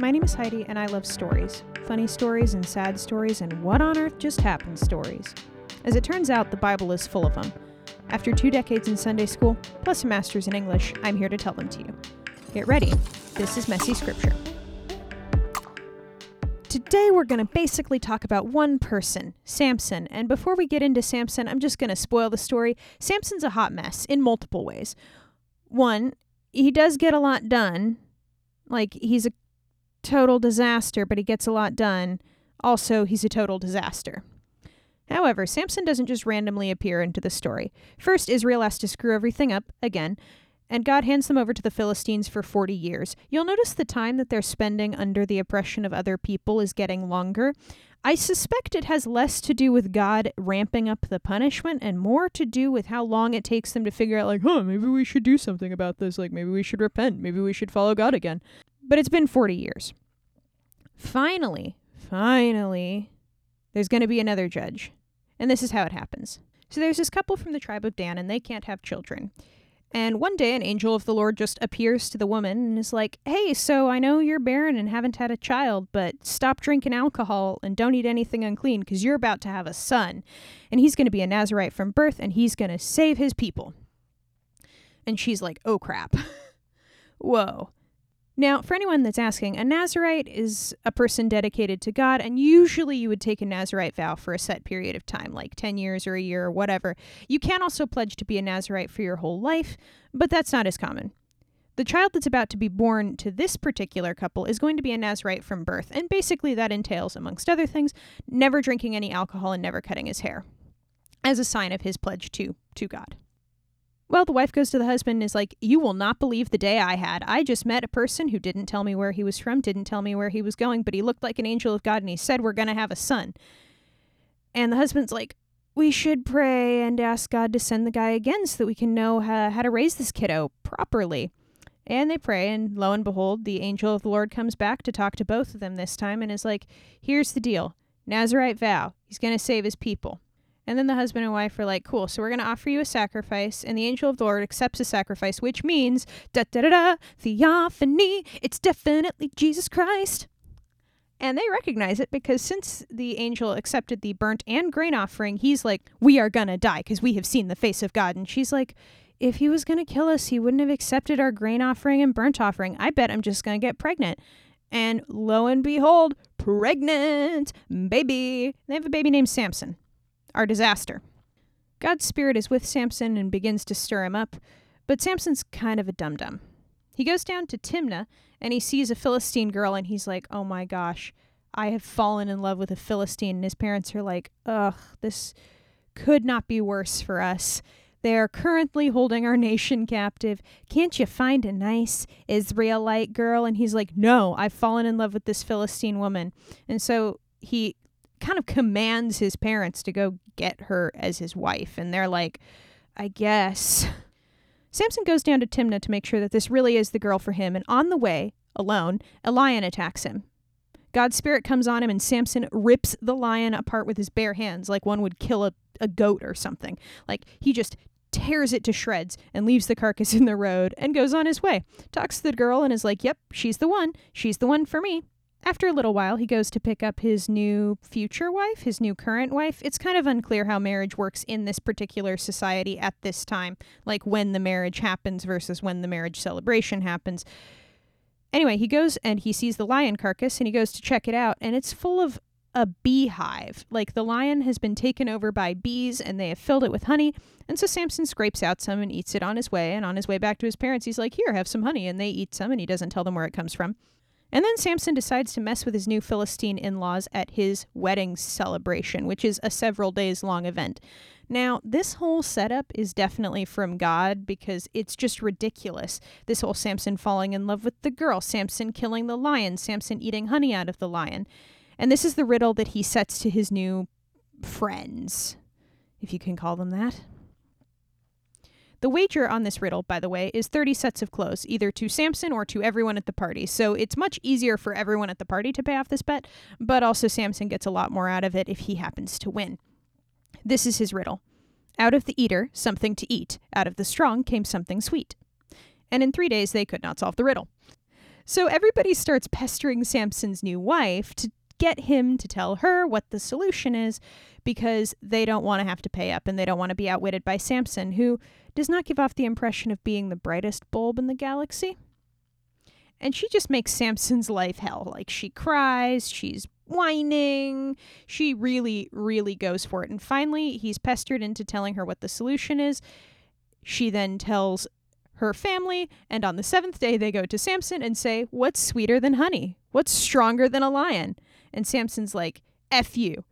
My name is Heidi, and I love stories funny stories and sad stories, and what on earth just happened stories. As it turns out, the Bible is full of them. After two decades in Sunday school, plus a master's in English, I'm here to tell them to you. Get ready. This is Messy Scripture. Today, we're going to basically talk about one person, Samson. And before we get into Samson, I'm just going to spoil the story. Samson's a hot mess in multiple ways. One, he does get a lot done. Like, he's a total disaster, but he gets a lot done. Also, he's a total disaster. However, Samson doesn't just randomly appear into the story. First, Israel has to screw everything up again, and God hands them over to the Philistines for 40 years. You'll notice the time that they're spending under the oppression of other people is getting longer. I suspect it has less to do with God ramping up the punishment and more to do with how long it takes them to figure out, like, huh, maybe we should do something about this. Like, maybe we should repent. Maybe we should follow God again. But it's been 40 years. Finally, finally, there's going to be another judge. And this is how it happens. So there's this couple from the tribe of Dan, and they can't have children. And one day, an angel of the Lord just appears to the woman and is like, Hey, so I know you're barren and haven't had a child, but stop drinking alcohol and don't eat anything unclean because you're about to have a son. And he's going to be a Nazarite from birth and he's going to save his people. And she's like, Oh crap. Whoa. Now, for anyone that's asking, a Nazarite is a person dedicated to God, and usually you would take a Nazarite vow for a set period of time, like 10 years or a year or whatever. You can also pledge to be a Nazarite for your whole life, but that's not as common. The child that's about to be born to this particular couple is going to be a Nazarite from birth, and basically that entails, amongst other things, never drinking any alcohol and never cutting his hair, as a sign of his pledge to, to God. Well, the wife goes to the husband and is like, You will not believe the day I had. I just met a person who didn't tell me where he was from, didn't tell me where he was going, but he looked like an angel of God and he said, We're going to have a son. And the husband's like, We should pray and ask God to send the guy again so that we can know how, how to raise this kiddo properly. And they pray, and lo and behold, the angel of the Lord comes back to talk to both of them this time and is like, Here's the deal Nazarite vow. He's going to save his people. And then the husband and wife are like, cool, so we're going to offer you a sacrifice. And the angel of the Lord accepts the sacrifice, which means, da da da da, theophany, it's definitely Jesus Christ. And they recognize it because since the angel accepted the burnt and grain offering, he's like, we are going to die because we have seen the face of God. And she's like, if he was going to kill us, he wouldn't have accepted our grain offering and burnt offering. I bet I'm just going to get pregnant. And lo and behold, pregnant baby. They have a baby named Samson our disaster. God's spirit is with Samson and begins to stir him up, but Samson's kind of a dum dum. He goes down to Timnah and he sees a Philistine girl and he's like, oh my gosh, I have fallen in love with a Philistine. And his parents are like, ugh, this could not be worse for us. They are currently holding our nation captive. Can't you find a nice Israelite girl? And he's like, No, I've fallen in love with this Philistine woman. And so he kind of commands his parents to go get her as his wife. And they're like, I guess. Samson goes down to Timnah to make sure that this really is the girl for him. And on the way, alone, a lion attacks him. God's spirit comes on him, and Samson rips the lion apart with his bare hands, like one would kill a, a goat or something. Like he just tears it to shreds and leaves the carcass in the road and goes on his way. Talks to the girl and is like, Yep, she's the one. She's the one for me. After a little while, he goes to pick up his new future wife, his new current wife. It's kind of unclear how marriage works in this particular society at this time, like when the marriage happens versus when the marriage celebration happens. Anyway, he goes and he sees the lion carcass and he goes to check it out, and it's full of a beehive. Like the lion has been taken over by bees and they have filled it with honey. And so Samson scrapes out some and eats it on his way. And on his way back to his parents, he's like, Here, have some honey. And they eat some and he doesn't tell them where it comes from. And then Samson decides to mess with his new Philistine in laws at his wedding celebration, which is a several days long event. Now, this whole setup is definitely from God because it's just ridiculous. This whole Samson falling in love with the girl, Samson killing the lion, Samson eating honey out of the lion. And this is the riddle that he sets to his new friends, if you can call them that. The wager on this riddle, by the way, is 30 sets of clothes, either to Samson or to everyone at the party. So it's much easier for everyone at the party to pay off this bet, but also Samson gets a lot more out of it if he happens to win. This is his riddle Out of the eater, something to eat. Out of the strong came something sweet. And in three days, they could not solve the riddle. So everybody starts pestering Samson's new wife to get him to tell her what the solution is because they don't want to have to pay up and they don't want to be outwitted by Samson, who does not give off the impression of being the brightest bulb in the galaxy. And she just makes Samson's life hell. Like she cries, she's whining. She really, really goes for it. And finally, he's pestered into telling her what the solution is. She then tells her family, and on the seventh day, they go to Samson and say, What's sweeter than honey? What's stronger than a lion? And Samson's like, F you.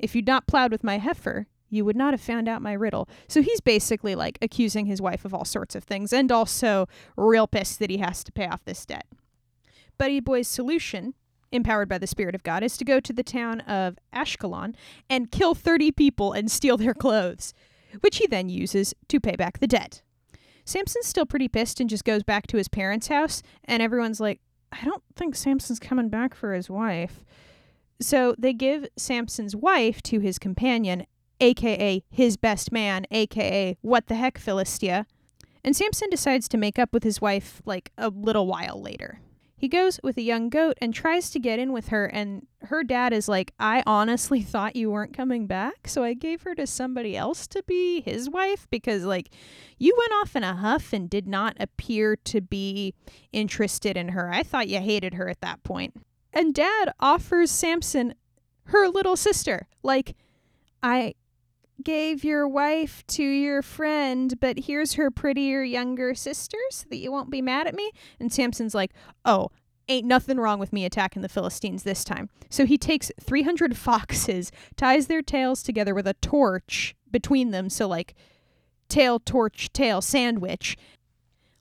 If you'd not plowed with my heifer, you would not have found out my riddle. So he's basically like accusing his wife of all sorts of things and also real pissed that he has to pay off this debt. Buddy Boy's solution, empowered by the Spirit of God, is to go to the town of Ashkelon and kill 30 people and steal their clothes, which he then uses to pay back the debt. Samson's still pretty pissed and just goes back to his parents' house, and everyone's like, I don't think Samson's coming back for his wife. So they give Samson's wife to his companion, aka his best man, aka what the heck Philistia. And Samson decides to make up with his wife like a little while later. He goes with a young goat and tries to get in with her, and her dad is like, I honestly thought you weren't coming back, so I gave her to somebody else to be his wife because, like, you went off in a huff and did not appear to be interested in her. I thought you hated her at that point. And dad offers Samson her little sister. Like, I gave your wife to your friend, but here's her prettier younger sister so that you won't be mad at me. And Samson's like, oh, ain't nothing wrong with me attacking the Philistines this time. So he takes 300 foxes, ties their tails together with a torch between them. So, like, tail, torch, tail, sandwich.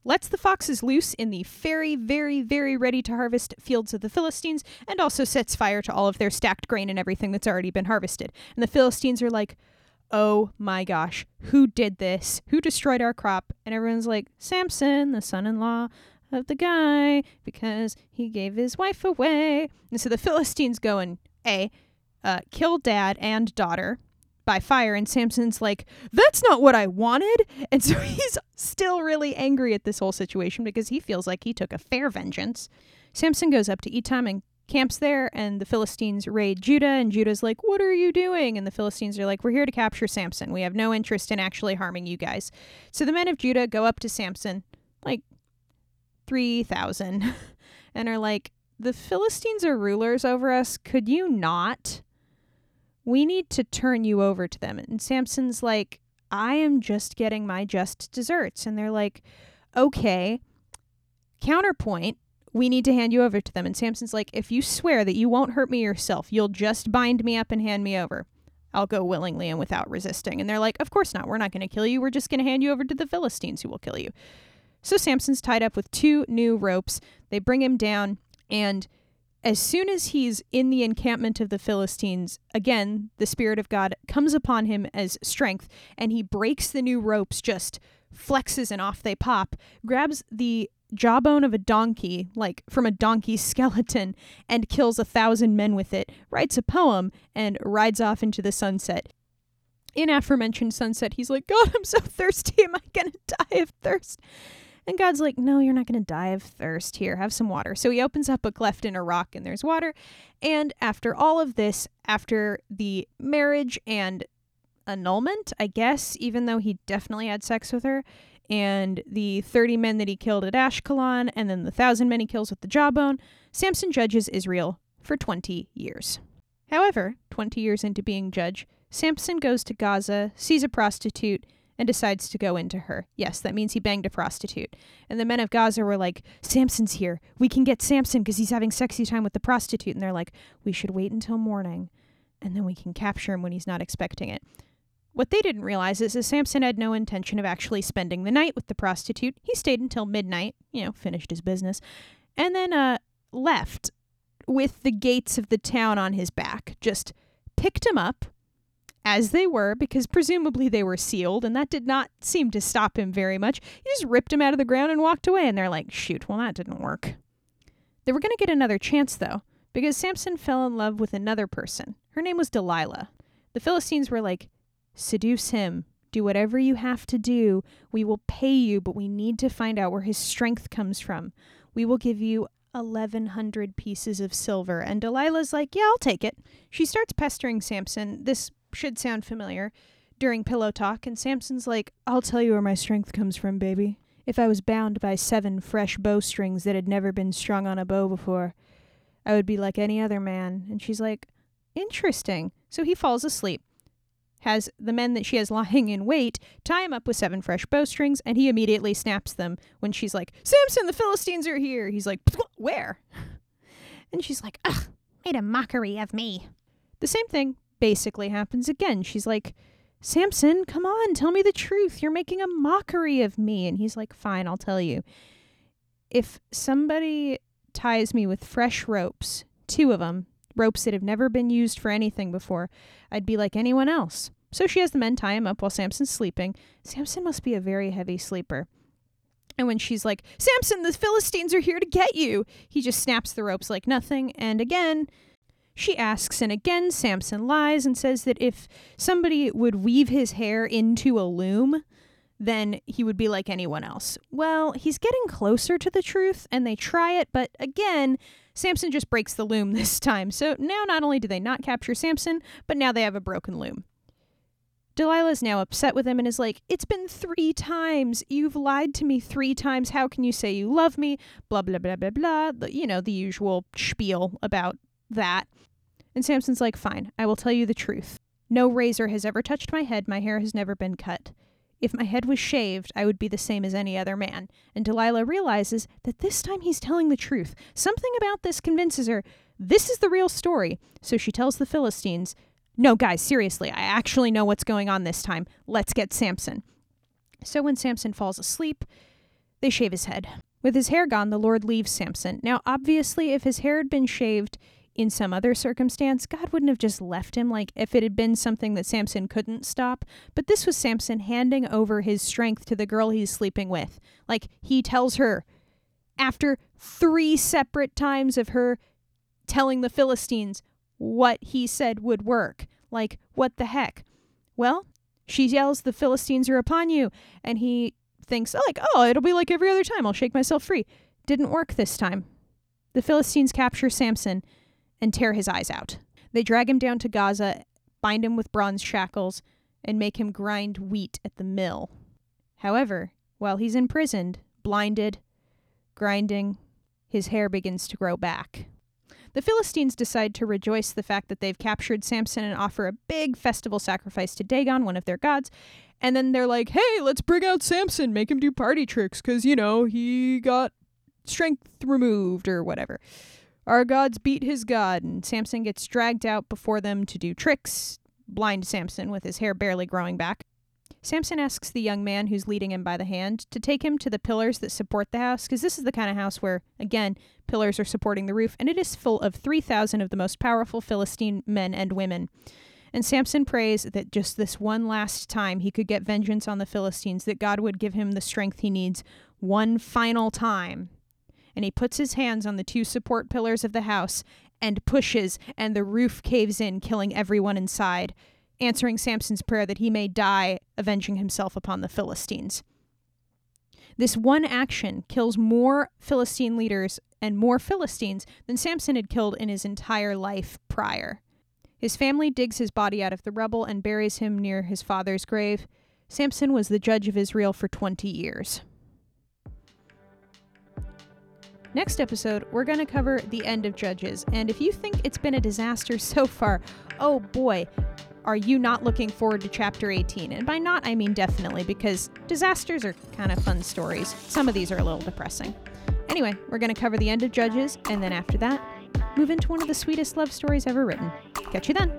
Lets the foxes loose in the very, very, very ready to harvest fields of the Philistines, and also sets fire to all of their stacked grain and everything that's already been harvested. And the Philistines are like, oh my gosh, who did this? Who destroyed our crop? And everyone's like, Samson, the son in law of the guy, because he gave his wife away. And so the Philistines go and A, uh, kill dad and daughter by fire. And Samson's like, that's not what I wanted. And so he's still really angry at this whole situation because he feels like he took a fair vengeance. Samson goes up to Etam and camps there and the Philistines raid Judah and Judah's like, "What are you doing?" and the Philistines are like, "We're here to capture Samson. We have no interest in actually harming you guys." So the men of Judah go up to Samson, like 3,000, and are like, "The Philistines are rulers over us. Could you not? We need to turn you over to them." And Samson's like, "I am just getting my just desserts." And they're like, "Okay." Counterpoint, we need to hand you over to them. And Samson's like, if you swear that you won't hurt me yourself, you'll just bind me up and hand me over. I'll go willingly and without resisting. And they're like, Of course not. We're not going to kill you. We're just going to hand you over to the Philistines who will kill you. So Samson's tied up with two new ropes. They bring him down, and as soon as he's in the encampment of the Philistines, again, the Spirit of God comes upon him as strength, and he breaks the new ropes, just flexes, and off they pop, grabs the jawbone of a donkey, like from a donkey's skeleton, and kills a thousand men with it, writes a poem, and rides off into the sunset. In aforementioned sunset, he's like, God, I'm so thirsty. Am I going to die of thirst? And God's like, No, you're not going to die of thirst. Here, have some water. So he opens up a cleft in a rock and there's water. And after all of this, after the marriage and annulment, I guess, even though he definitely had sex with her, and the 30 men that he killed at Ashkelon, and then the 1,000 men he kills with the jawbone, Samson judges Israel for 20 years. However, 20 years into being judge, Samson goes to Gaza, sees a prostitute, and decides to go into her. Yes, that means he banged a prostitute. And the men of Gaza were like, Samson's here. We can get Samson because he's having sexy time with the prostitute. And they're like, we should wait until morning, and then we can capture him when he's not expecting it. What they didn't realize is that Samson had no intention of actually spending the night with the prostitute. He stayed until midnight, you know, finished his business, and then uh, left with the gates of the town on his back. Just picked him up as they were, because presumably they were sealed, and that did not seem to stop him very much. He just ripped him out of the ground and walked away, and they're like, shoot, well, that didn't work. They were going to get another chance, though, because Samson fell in love with another person. Her name was Delilah. The Philistines were like, Seduce him. Do whatever you have to do. We will pay you, but we need to find out where his strength comes from. We will give you 1100 pieces of silver. And Delilah's like, Yeah, I'll take it. She starts pestering Samson. This should sound familiar during pillow talk. And Samson's like, I'll tell you where my strength comes from, baby. If I was bound by seven fresh bowstrings that had never been strung on a bow before, I would be like any other man. And she's like, Interesting. So he falls asleep has the men that she has lying in wait tie him up with seven fresh bowstrings, and he immediately snaps them when she's like, Samson, the Philistines are here. He's like, Where? And she's like, Ugh, made a mockery of me. The same thing basically happens again. She's like, Samson, come on, tell me the truth. You're making a mockery of me. And he's like, Fine, I'll tell you. If somebody ties me with fresh ropes, two of them, ropes that have never been used for anything before, I'd be like anyone else. So she has the men tie him up while Samson's sleeping. Samson must be a very heavy sleeper. And when she's like, Samson, the Philistines are here to get you, he just snaps the ropes like nothing. And again, she asks, and again, Samson lies and says that if somebody would weave his hair into a loom, then he would be like anyone else. Well, he's getting closer to the truth, and they try it, but again, Samson just breaks the loom this time. So now not only do they not capture Samson, but now they have a broken loom. Delilah's now upset with him and is like, It's been three times. You've lied to me three times. How can you say you love me? Blah, blah, blah, blah, blah. The, you know, the usual spiel about that. And Samson's like, Fine, I will tell you the truth. No razor has ever touched my head. My hair has never been cut. If my head was shaved, I would be the same as any other man. And Delilah realizes that this time he's telling the truth. Something about this convinces her this is the real story. So she tells the Philistines, No, guys, seriously, I actually know what's going on this time. Let's get Samson. So when Samson falls asleep, they shave his head. With his hair gone, the Lord leaves Samson. Now, obviously, if his hair had been shaved, in some other circumstance, God wouldn't have just left him like if it had been something that Samson couldn't stop. But this was Samson handing over his strength to the girl he's sleeping with. Like he tells her after three separate times of her telling the Philistines what he said would work. Like, what the heck? Well, she yells, The Philistines are upon you. And he thinks, like, oh, it'll be like every other time. I'll shake myself free. Didn't work this time. The Philistines capture Samson and tear his eyes out. They drag him down to Gaza, bind him with bronze shackles, and make him grind wheat at the mill. However, while he's imprisoned, blinded, grinding, his hair begins to grow back. The Philistines decide to rejoice the fact that they've captured Samson and offer a big festival sacrifice to Dagon, one of their gods. And then they're like, hey, let's bring out Samson, make him do party tricks, because, you know, he got strength removed or whatever. Our gods beat his god, and Samson gets dragged out before them to do tricks, blind Samson with his hair barely growing back. Samson asks the young man who's leading him by the hand to take him to the pillars that support the house, because this is the kind of house where, again, pillars are supporting the roof, and it is full of 3,000 of the most powerful Philistine men and women. And Samson prays that just this one last time he could get vengeance on the Philistines, that God would give him the strength he needs one final time and he puts his hands on the two support pillars of the house and pushes, and the roof caves in, killing everyone inside, answering Samson's prayer that he may die, avenging himself upon the Philistines. This one action kills more Philistine leaders and more Philistines than Samson had killed in his entire life prior. His family digs his body out of the rubble and buries him near his father's grave. Samson was the judge of Israel for 20 years. Next episode, we're going to cover the end of Judges. And if you think it's been a disaster so far, oh boy, are you not looking forward to chapter 18? And by not, I mean definitely, because disasters are kind of fun stories. Some of these are a little depressing. Anyway, we're going to cover the end of Judges, and then after that, move into one of the sweetest love stories ever written. Catch you then.